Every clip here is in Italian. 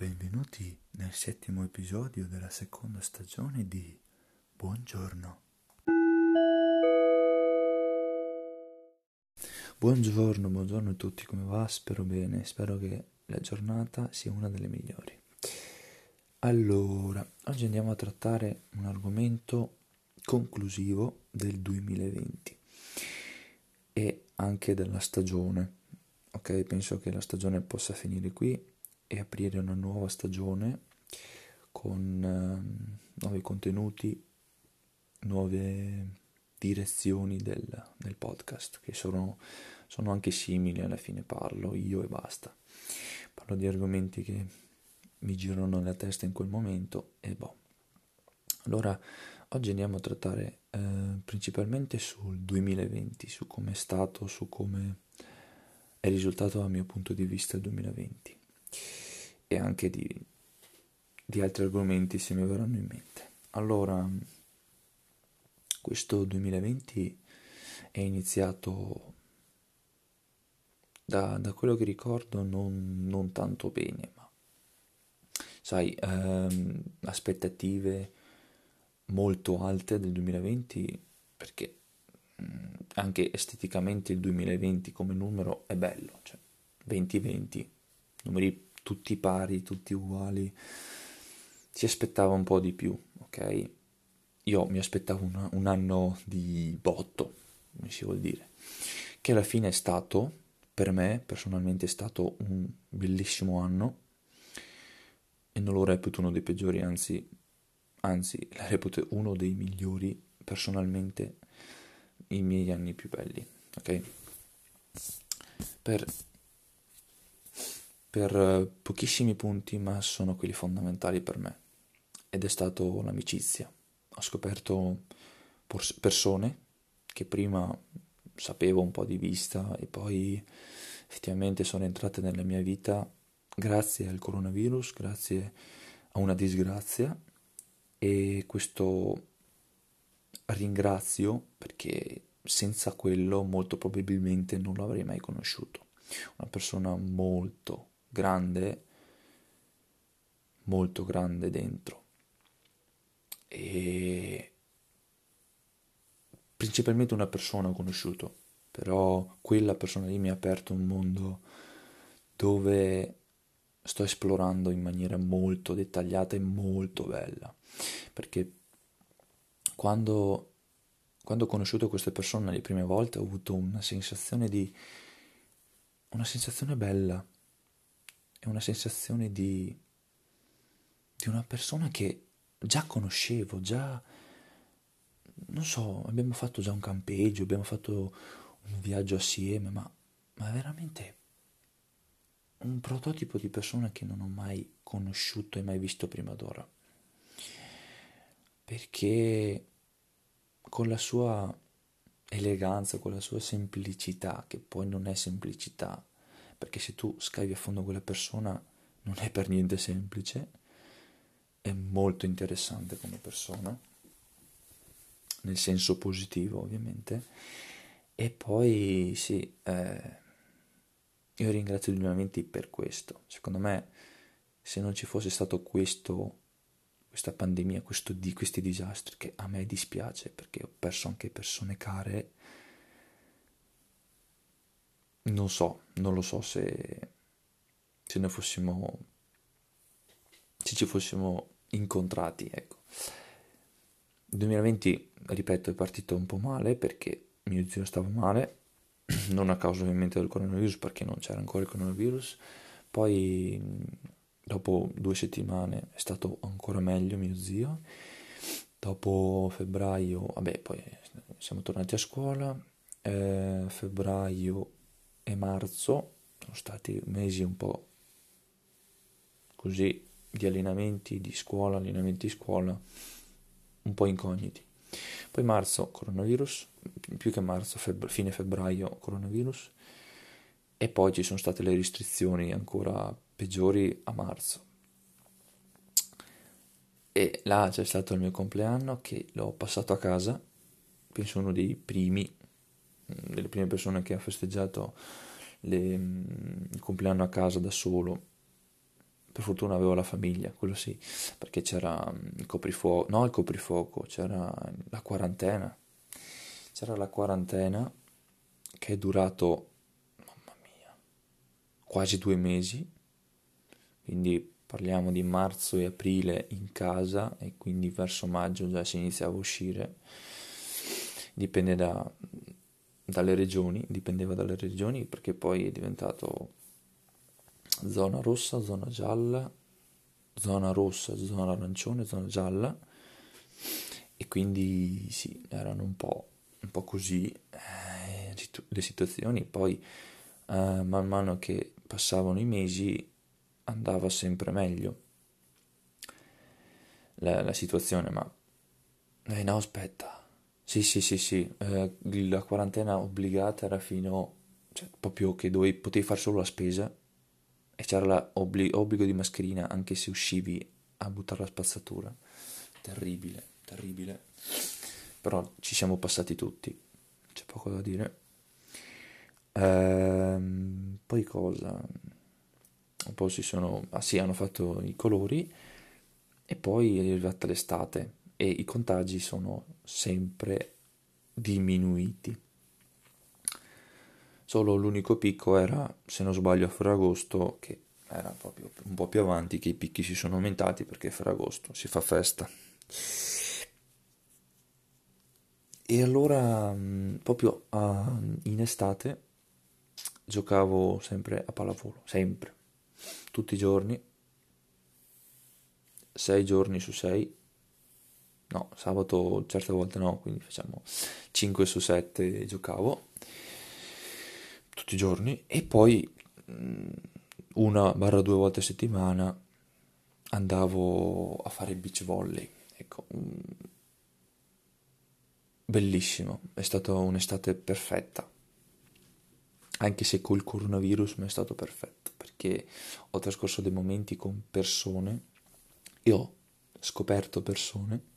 Benvenuti nel settimo episodio della seconda stagione di Buongiorno. Buongiorno, buongiorno a tutti, come va? Spero bene, spero che la giornata sia una delle migliori. Allora, oggi andiamo a trattare un argomento conclusivo del 2020 e anche della stagione. Ok, penso che la stagione possa finire qui e aprire una nuova stagione con eh, nuovi contenuti, nuove direzioni del, del podcast che sono, sono, anche simili alla fine parlo io e basta. Parlo di argomenti che mi girano nella testa in quel momento e boh. Allora oggi andiamo a trattare eh, principalmente sul 2020 su come è stato su come è risultato dal mio punto di vista il 2020 e anche di, di altri argomenti se mi verranno in mente. Allora, questo 2020 è iniziato da, da quello che ricordo non, non, tanto bene, ma sai, ehm, aspettative molto alte del 2020 perché mm, anche esteticamente il 2020 come numero è bello, cioè 2020, numeri tutti pari, tutti uguali, si aspettava un po' di più, ok? Io mi aspettavo una, un anno di botto, come si vuol dire, che alla fine è stato, per me personalmente è stato un bellissimo anno e non lo reputo uno dei peggiori, anzi, anzi la reputo uno dei migliori personalmente i miei anni più belli, ok? Per per eh, pochissimi punti, ma sono quelli fondamentali per me. Ed è stato l'amicizia. Ho scoperto persone che prima sapevo un po' di vista e poi effettivamente sono entrate nella mia vita grazie al coronavirus, grazie a una disgrazia e questo ringrazio perché senza quello molto probabilmente non l'avrei mai conosciuto. Una persona molto grande, molto grande dentro. E principalmente una persona ho conosciuto, però quella persona lì mi ha aperto un mondo dove sto esplorando in maniera molto dettagliata e molto bella, perché quando, quando ho conosciuto queste persone le prime volte ho avuto una sensazione di una sensazione bella, è una sensazione di, di una persona che già conoscevo, già, non so, abbiamo fatto già un campeggio, abbiamo fatto un viaggio assieme, ma, ma veramente un prototipo di persona che non ho mai conosciuto e mai visto prima d'ora. Perché con la sua eleganza, con la sua semplicità, che poi non è semplicità, perché se tu scavi a fondo quella persona non è per niente semplice, è molto interessante come persona, nel senso positivo ovviamente, e poi sì, eh, io ringrazio genuinamente per questo, secondo me se non ci fosse stato questo, questa pandemia, questo, di, questi disastri, che a me dispiace perché ho perso anche persone care, non so, non lo so se, se noi fossimo, se ci fossimo incontrati, ecco. Il 2020, ripeto, è partito un po' male perché mio zio stava male, non a causa ovviamente del coronavirus perché non c'era ancora il coronavirus, poi dopo due settimane è stato ancora meglio mio zio, dopo febbraio, vabbè, poi siamo tornati a scuola, eh, febbraio e marzo sono stati mesi un po' così di allenamenti di scuola, allenamenti di scuola un po' incogniti. Poi marzo coronavirus, più che marzo, febbre, fine febbraio coronavirus e poi ci sono state le restrizioni ancora peggiori a marzo. E là c'è stato il mio compleanno che l'ho passato a casa, penso uno dei primi delle prime persone che ha festeggiato le, mm, il compleanno a casa da solo Per fortuna avevo la famiglia, quello sì, perché c'era mm, il coprifuoco, no il coprifuoco, c'era la quarantena. C'era la quarantena che è durato, mamma mia, quasi due mesi, quindi parliamo di marzo e aprile in casa e quindi verso maggio già si iniziava a uscire. Dipende da, dalle regioni, dipendeva dalle regioni perché poi è diventato zona rossa, zona gialla, zona rossa, zona arancione, zona gialla. E quindi sì, erano un po', un po così eh, le situazioni, poi eh, man mano che passavano i mesi andava sempre meglio la, la situazione, ma eh, no aspetta, sì sì sì sì, eh, la quarantena obbligata era fino, cioè proprio che dovevi, potevi fare solo la spesa e c'era l'obbligo di mascherina anche se uscivi a buttare la spazzatura. Terribile, terribile. Però ci siamo passati tutti, c'è poco da dire. Ehm, poi cosa? Poi si sono... Ah sì, hanno fatto i colori e poi è arrivata l'estate e i contagi sono sempre diminuiti. Solo l'unico picco era, se non sbaglio, a Ferragosto, che era proprio un po' più avanti, che i picchi si sono aumentati perché Ferragosto si fa festa. E allora, proprio a, in estate, giocavo sempre a pallavolo, sempre, tutti i giorni, sei giorni su sei, no, sabato certe volte no, quindi facciamo 5 su 7 giocavo tutti i giorni e poi mm, una barra due volte a settimana andavo a fare beach volley. Ecco, mm, bellissimo, è stata un'estate perfetta. Anche se col coronavirus mi è stato perfetto, perché ho trascorso dei momenti con persone e ho scoperto persone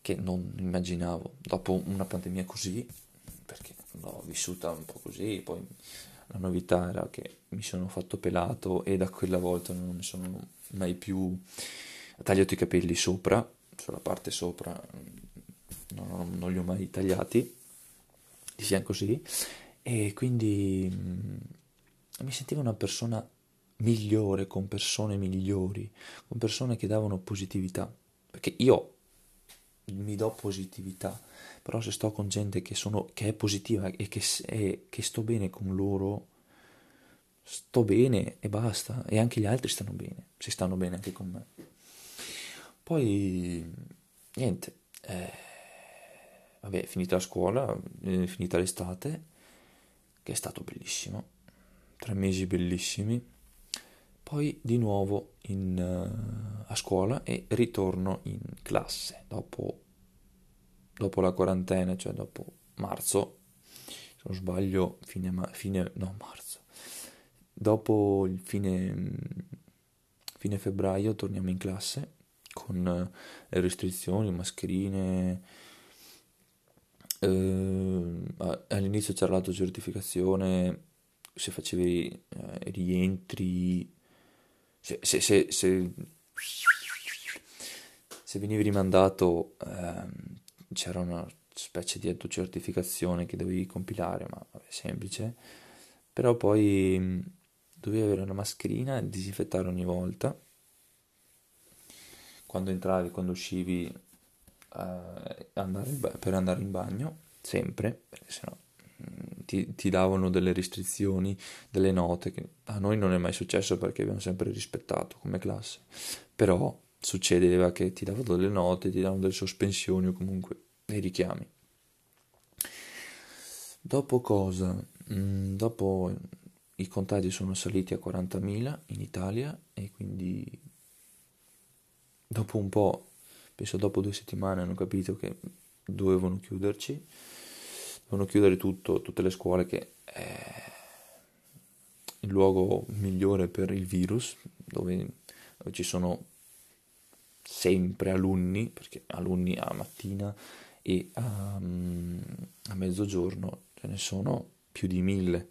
che non immaginavo. Dopo una pandemia così, perché l'ho vissuta un po' così, poi la novità era che mi sono fatto pelato e da quella volta non mi sono mai più tagliato i capelli sopra, sulla parte sopra non, non li ho mai tagliati, di fianco così, e quindi mh, mm, mi sentivo una persona migliore, con persone migliori, con persone che davano positività, perché io mi do positività, però se sto con gente che, sono, che è positiva e che, è, che sto bene con loro, sto bene e basta, e anche gli altri stanno bene, si stanno bene anche con me. Poi, niente, eh, vabbè, finita la scuola, è finita l'estate, che è stato bellissimo, tre mesi bellissimi, poi di nuovo in, uh, a scuola e ritorno in classe dopo, dopo, la quarantena, cioè dopo marzo, se non sbaglio, fine, fine no, marzo, dopo il fine, fine febbraio torniamo in classe con le restrizioni, mascherine. Uh, all'inizio c'era l'autocertificazione se facevi eh, rientri se, se, se, se, se venivi rimandato ehm, c'era una specie di autocertificazione che dovevi compilare, ma vabbè, semplice, però poi mm, dovevi avere una mascherina e disinfettare ogni volta. Quando entravi, quando uscivi eh, andare per andare in bagno, sempre, perché sennò ti, ti, davano delle restrizioni, delle note, che a noi non è mai successo perché abbiamo sempre rispettato come classe, però succedeva che ti davano delle note, ti davano delle sospensioni o comunque dei richiami. Dopo cosa? Mm, dopo i contagi sono saliti a 40.000 in Italia e quindi dopo un po', penso dopo due settimane hanno capito che dovevano chiuderci devono chiudere tutto, tutte le scuole che è il luogo migliore per il virus, dove, dove ci sono sempre alunni, perché alunni a mattina e a, a mezzogiorno ce ne sono più di mille,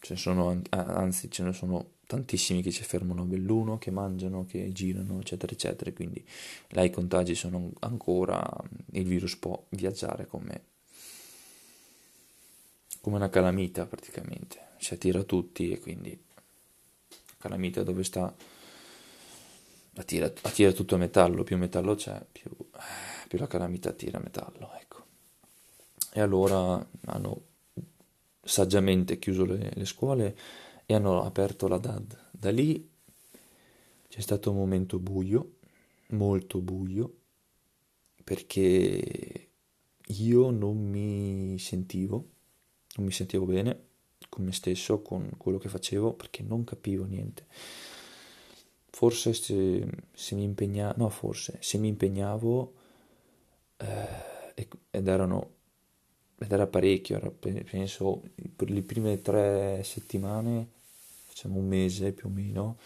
ce ne sono, anzi ce ne sono tantissimi che si fermano a Belluno, che mangiano, che girano, eccetera, eccetera, quindi là i contagi sono ancora, il virus può viaggiare come, come una calamita praticamente, si attira tutti e quindi calamita dove sta attira, attira tutto il metallo, più metallo c'è, più, più la calamita attira metallo, ecco. E allora hanno saggiamente chiuso le, le scuole e hanno aperto la DAD. Da lì c'è stato un momento buio, molto buio, perché io non mi sentivo, non mi sentivo bene con me stesso, con quello che facevo, perché non capivo niente. Forse se, se mi impegnavo, no forse, se mi impegnavo eh, ed erano ed era parecchio, era, penso per le prime tre settimane, facciamo un mese più o meno,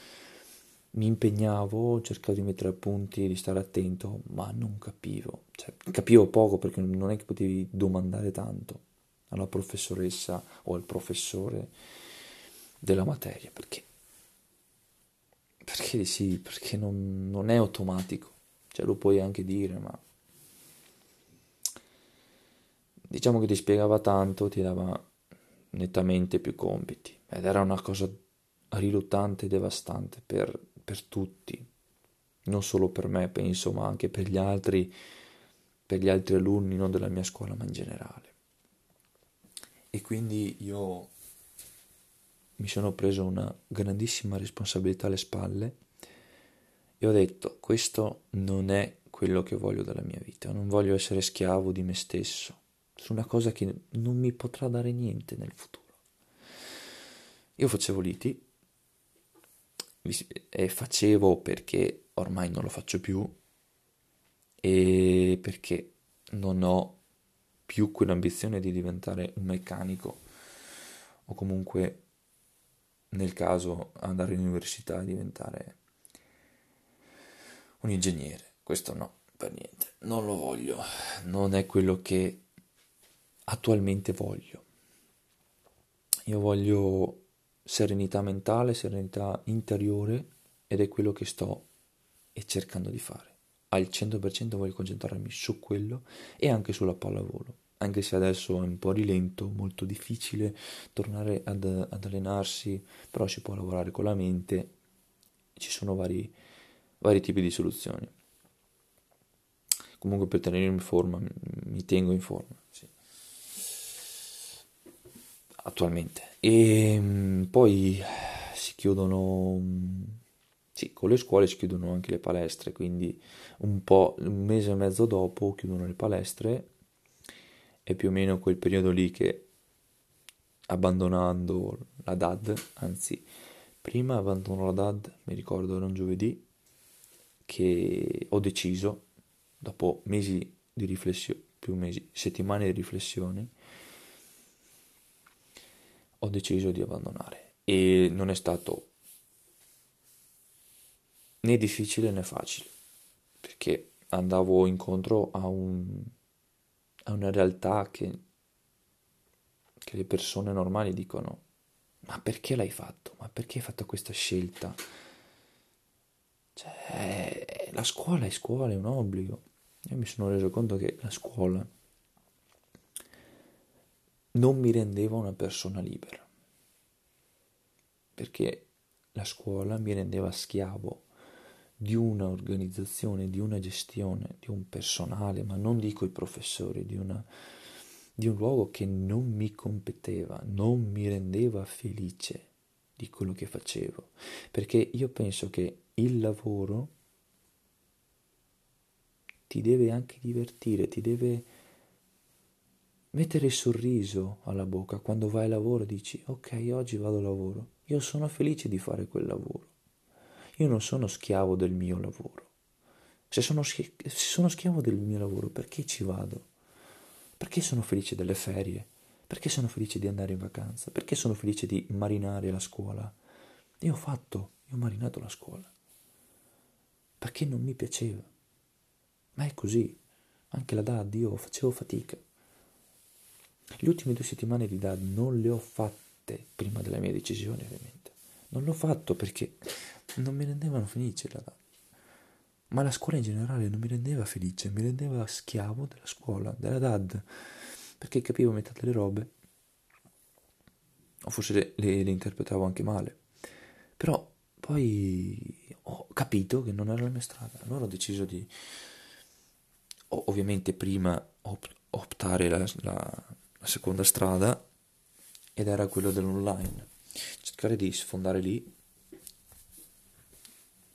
mi impegnavo, cercavo di mettere appunti, di stare attento, ma non capivo, cioè, capivo poco perché non è che potevi domandare tanto alla professoressa o al professore della materia, perché? Perché sì, perché non, non è automatico, cioè lo puoi anche dire, ma diciamo che ti spiegava tanto, ti dava nettamente più compiti ed era una cosa riluttante e devastante per, per tutti, non solo per me penso, ma anche per gli altri, per gli altri alunni, non della mia scuola, ma in generale. E quindi io mi sono preso una grandissima responsabilità alle spalle e ho detto questo non è quello che voglio dalla mia vita, non voglio essere schiavo di me stesso, su una cosa che non mi potrà dare niente nel futuro. Io facevo liti e facevo perché ormai non lo faccio più e perché non ho più quell'ambizione di diventare un meccanico o comunque nel caso andare all'università e diventare un ingegnere. Questo no, per niente. Non lo voglio. Non è quello che attualmente voglio. Io voglio serenità mentale, serenità interiore ed è quello che sto e cercando di fare. Al 100% voglio concentrarmi su quello e anche sulla pallavolo. Anche se adesso è un po' rilento, molto difficile tornare ad, ad allenarsi, però si può lavorare con la mente, ci sono vari, vari tipi di soluzioni. Comunque per tenermi in forma, mi tengo in forma. Sì attualmente. E mm, poi si chiudono, mm, sì, con le scuole si chiudono anche le palestre, quindi un po' un mese e mezzo dopo chiudono le palestre, è più o meno quel periodo lì che abbandonando la DAD, anzi prima abbandono la DAD, mi ricordo era un giovedì, che ho deciso, dopo mesi di riflessione, più mesi, settimane di riflessione, ho deciso di abbandonare. E non è stato né difficile né facile perché andavo incontro a, un, a una realtà che, che le persone normali dicono ma perché l'hai fatto? Ma perché hai fatto questa scelta? Cioè, la scuola è scuola, è un obbligo. Io mi sono reso conto che la scuola non mi rendeva una persona libera, perché la scuola mi rendeva schiavo di un'organizzazione, di una gestione, di un personale, ma non dico i professori, di, una, di un luogo che non mi competeva, non mi rendeva felice di quello che facevo, perché io penso che il lavoro ti deve anche divertire, ti deve mettere il sorriso alla bocca. Quando vai a lavoro dici ok oggi vado a lavoro io sono felice di fare quel lavoro io non sono schiavo del mio lavoro. Se sono, se sono schiavo del mio lavoro perché ci vado? Perché sono felice delle ferie? Perché sono felice di andare in vacanza? Perché sono felice di marinare la scuola? Io ho fatto io ho marinato la scuola. Perché non mi piaceva. Ma è così. Anche la DAD io facevo fatica. Le ultime due settimane di DAD non le ho fatte prima della mia decisione, ovviamente, Non l'ho fatto perché non mi rendevano felice la DAD. Ma la scuola in generale non mi rendeva felice, mi rendeva schiavo della scuola, della DAD, perché capivo metà delle robe, o forse le, le, interpretavo anche male. Però poi ho capito che non era la mia strada, allora ho deciso di, ovviamente prima opt- optare la, la, la seconda strada ed era quella dell'online, cercare di sfondare lì,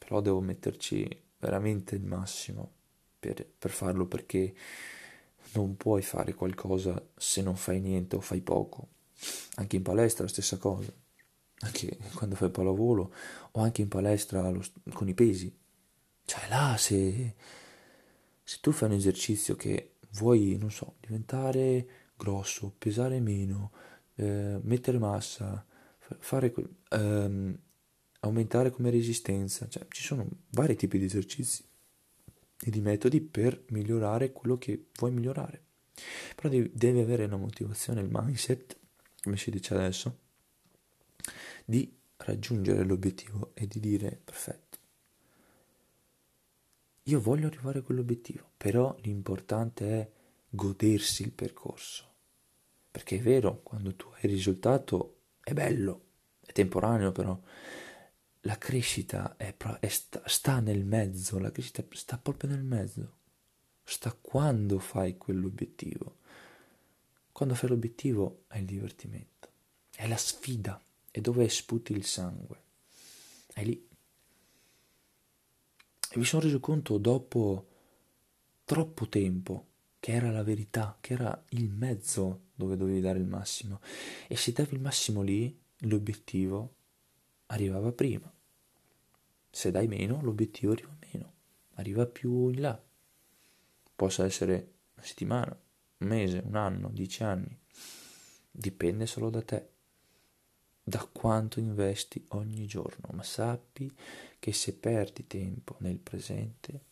però devo metterci veramente il massimo per, per farlo perché non puoi fare qualcosa se non fai niente o fai poco. Anche in palestra la stessa cosa, anche quando fai pallavolo o anche in palestra lo, con i pesi. Cioè là se, se tu fai un esercizio che vuoi, non so, diventare grosso, pesare meno, eh, mettere massa, fare, ehm, aumentare come resistenza, cioè ci sono vari tipi di esercizi e di metodi per migliorare quello che vuoi migliorare. Però devi, devi avere una motivazione, il mindset, come si dice adesso, di raggiungere l'obiettivo e di dire perfetto. Io voglio arrivare a quell'obiettivo, però l'importante è godersi il percorso. Perché è vero, quando tu hai il risultato è bello, è temporaneo però, la crescita è, è sta, sta, nel mezzo, la crescita sta proprio nel mezzo, sta quando fai quell'obiettivo. Quando fai l'obiettivo è il divertimento, è la sfida, è dove sputi il sangue, è lì. E mi sono reso conto dopo troppo tempo che era la verità, che era il mezzo dove dovevi dare il massimo. E se davi il massimo lì, l'obiettivo arrivava prima. Se dai meno, l'obiettivo arriva meno, arriva più in là. Possa essere una settimana, un mese, un anno, dieci anni. Dipende solo da te, da quanto investi ogni giorno. Ma sappi che se perdi tempo nel presente,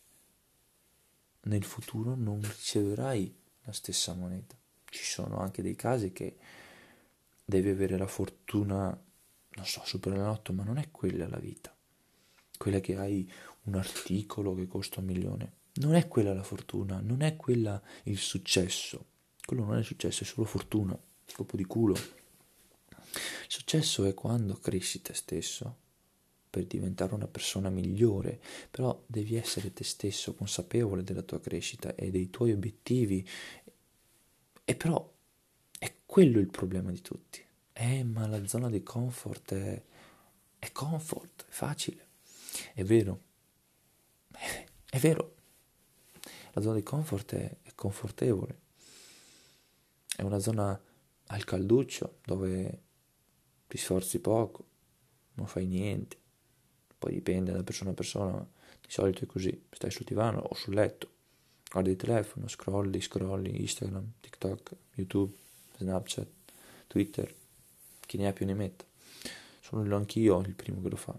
nel futuro non riceverai la stessa moneta. Ci sono anche dei casi che devi avere la fortuna, non so, superenalotto, ma non è quella la vita quella che hai un articolo che costa un milione. Non è quella la fortuna, non è quella il successo. Quello non è successo, è solo fortuna, scopo di culo. Successo è quando cresci te stesso per diventare una persona migliore, però devi essere te stesso consapevole della tua crescita e dei tuoi obiettivi. E però è quello il problema di tutti. Eh, ma la zona di comfort è, è comfort, è facile. È vero, è vero, la zona di comfort è, è confortevole, è una zona al calduccio dove ti sforzi poco, non fai niente, poi dipende da persona a persona, ma di solito è così, stai sul divano o sul letto, guardi il telefono, scrolli, scrolli, Instagram, TikTok, YouTube, Snapchat, Twitter, chi ne ha più ne metta. Sono anch'io il primo che lo fa.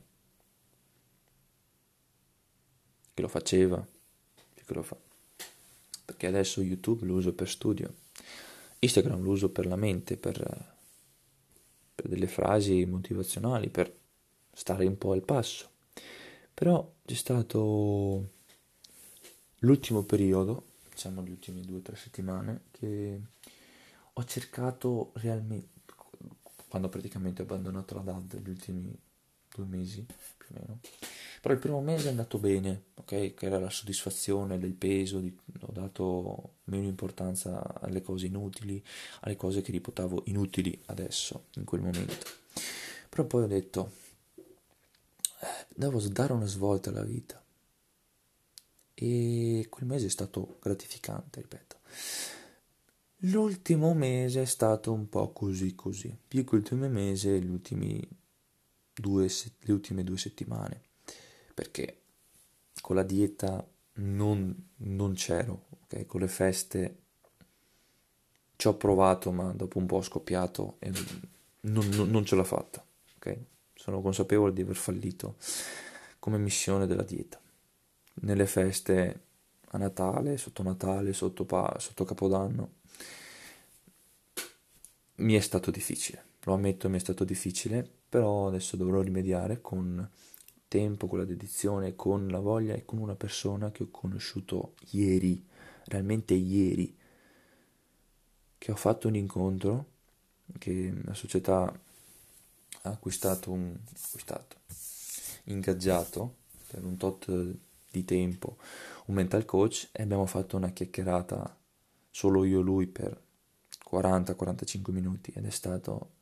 Che lo faceva, che lo fa. Perché adesso YouTube lo uso per studio, Instagram lo uso per la mente, per, per delle frasi motivazionali, per stare un po' al passo. Però c'è stato l'ultimo periodo, diciamo le ultime due o tre settimane, che ho cercato realmente, quando praticamente ho abbandonato la DAD, gli ultimi due mesi più o meno, però il primo mese è andato bene, ok? Che era la soddisfazione del peso, di, ho dato meno importanza alle cose inutili, alle cose che reputavo inutili adesso, in quel momento. Però poi ho detto, devo dare una svolta alla vita. E quel mese è stato gratificante, ripeto. L'ultimo mese è stato un po' così così, più che l'ultimo mese, gli ultimi due, le ultime due settimane perché con la dieta non, non c'ero, ok? Con le feste ci ho provato, ma dopo un po' ho scoppiato e non, non, non ce l'ho fatta, ok? Sono consapevole di aver fallito come missione della dieta. Nelle feste a Natale, sotto Natale, sotto, pa- sotto Capodanno, mi è stato difficile, lo ammetto, mi è stato difficile però adesso dovrò rimediare con tempo, con la dedizione, con la voglia e con una persona che ho conosciuto ieri, realmente ieri, che ho fatto un incontro, che la società ha acquistato, un, acquistato ingaggiato per un tot di tempo un mental coach e abbiamo fatto una chiacchierata solo io e lui per 40-45 minuti ed è stato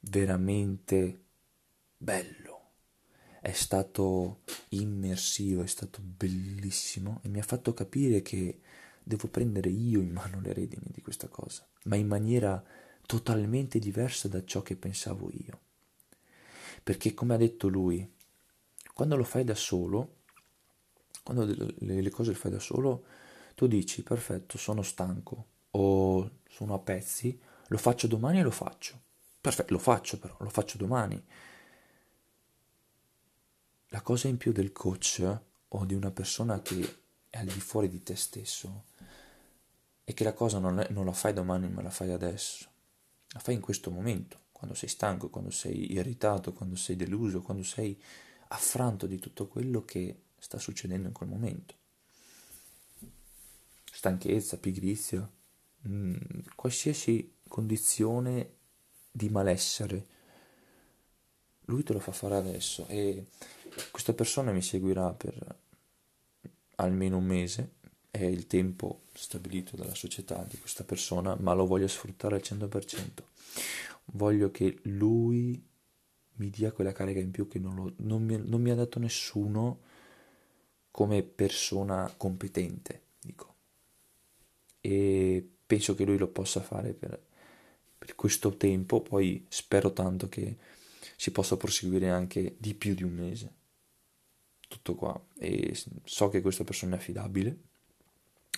veramente bello è stato immersivo, è stato bellissimo e mi ha fatto capire che devo prendere io in mano le redini di questa cosa, ma in maniera totalmente diversa da ciò che pensavo io. Perché come ha detto lui, quando lo fai da solo, quando le, cose le fai da solo, tu dici perfetto, sono stanco o sono a pezzi, lo faccio domani e lo faccio. Perfetto, lo faccio però, lo faccio domani la cosa in più del coach o di una persona che è al di fuori di te stesso è che la cosa non, è, non la fai domani ma la fai adesso, la fai in questo momento, quando sei stanco, quando sei irritato, quando sei deluso, quando sei affranto di tutto quello che sta succedendo in quel momento. Stanchezza, pigrizia, mh, mm, qualsiasi condizione di malessere, lui te lo fa fare adesso e questa persona mi seguirà per almeno un mese, è il tempo stabilito dalla società di questa persona, ma lo voglio sfruttare al 100%. Voglio che lui mi dia quella carica in più che non, lo, non, mi, non mi ha dato nessuno come persona competente, dico. E penso che lui lo possa fare per, per questo tempo, poi spero tanto che si possa proseguire anche di più di un mese tutto qua e so che questa persona è affidabile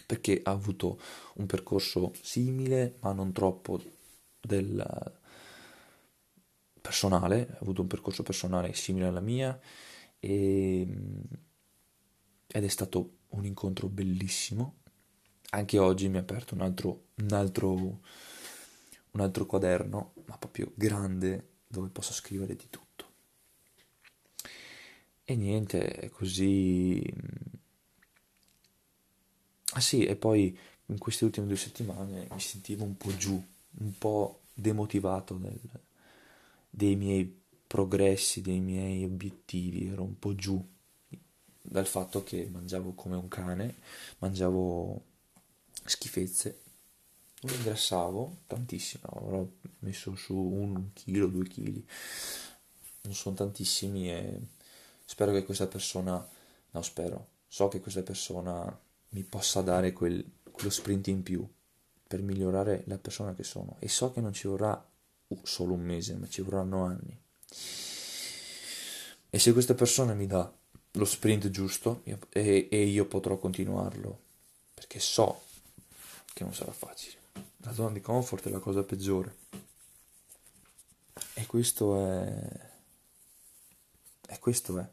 perché ha avuto un percorso simile ma non troppo del personale, ha avuto un percorso personale simile alla mia e, ed è stato un incontro bellissimo. Anche oggi mi ha aperto un altro, un altro, un altro quaderno, ma proprio grande, dove posso scrivere di tutto. E niente, così... Ah sì, e poi in queste ultime due settimane mi sentivo un po' giù, un po' demotivato del, dei miei progressi, dei miei obiettivi, ero un po' giù dal fatto che mangiavo come un cane, mangiavo schifezze, non ingrassavo tantissimo, avrò messo su un chilo, due chili, non sono tantissimi e Spero che questa persona, no spero, so che questa persona mi possa dare quel, quello sprint in più per migliorare la persona che sono e so che non ci vorrà solo un mese, ma ci vorranno anni. E se questa persona mi dà lo sprint giusto e, e io potrò continuarlo, perché so che non sarà facile. La zona di comfort è la cosa peggiore. E questo è... E questo è.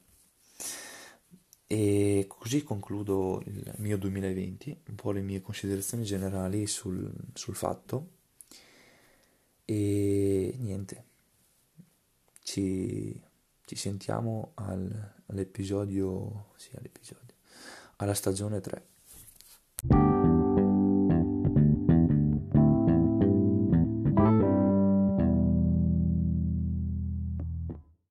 E così concludo il mio 2020, un po' le mie considerazioni generali sul, sul fatto. E niente, ci, ci sentiamo al, all'episodio, sì, all'episodio, alla stagione 3.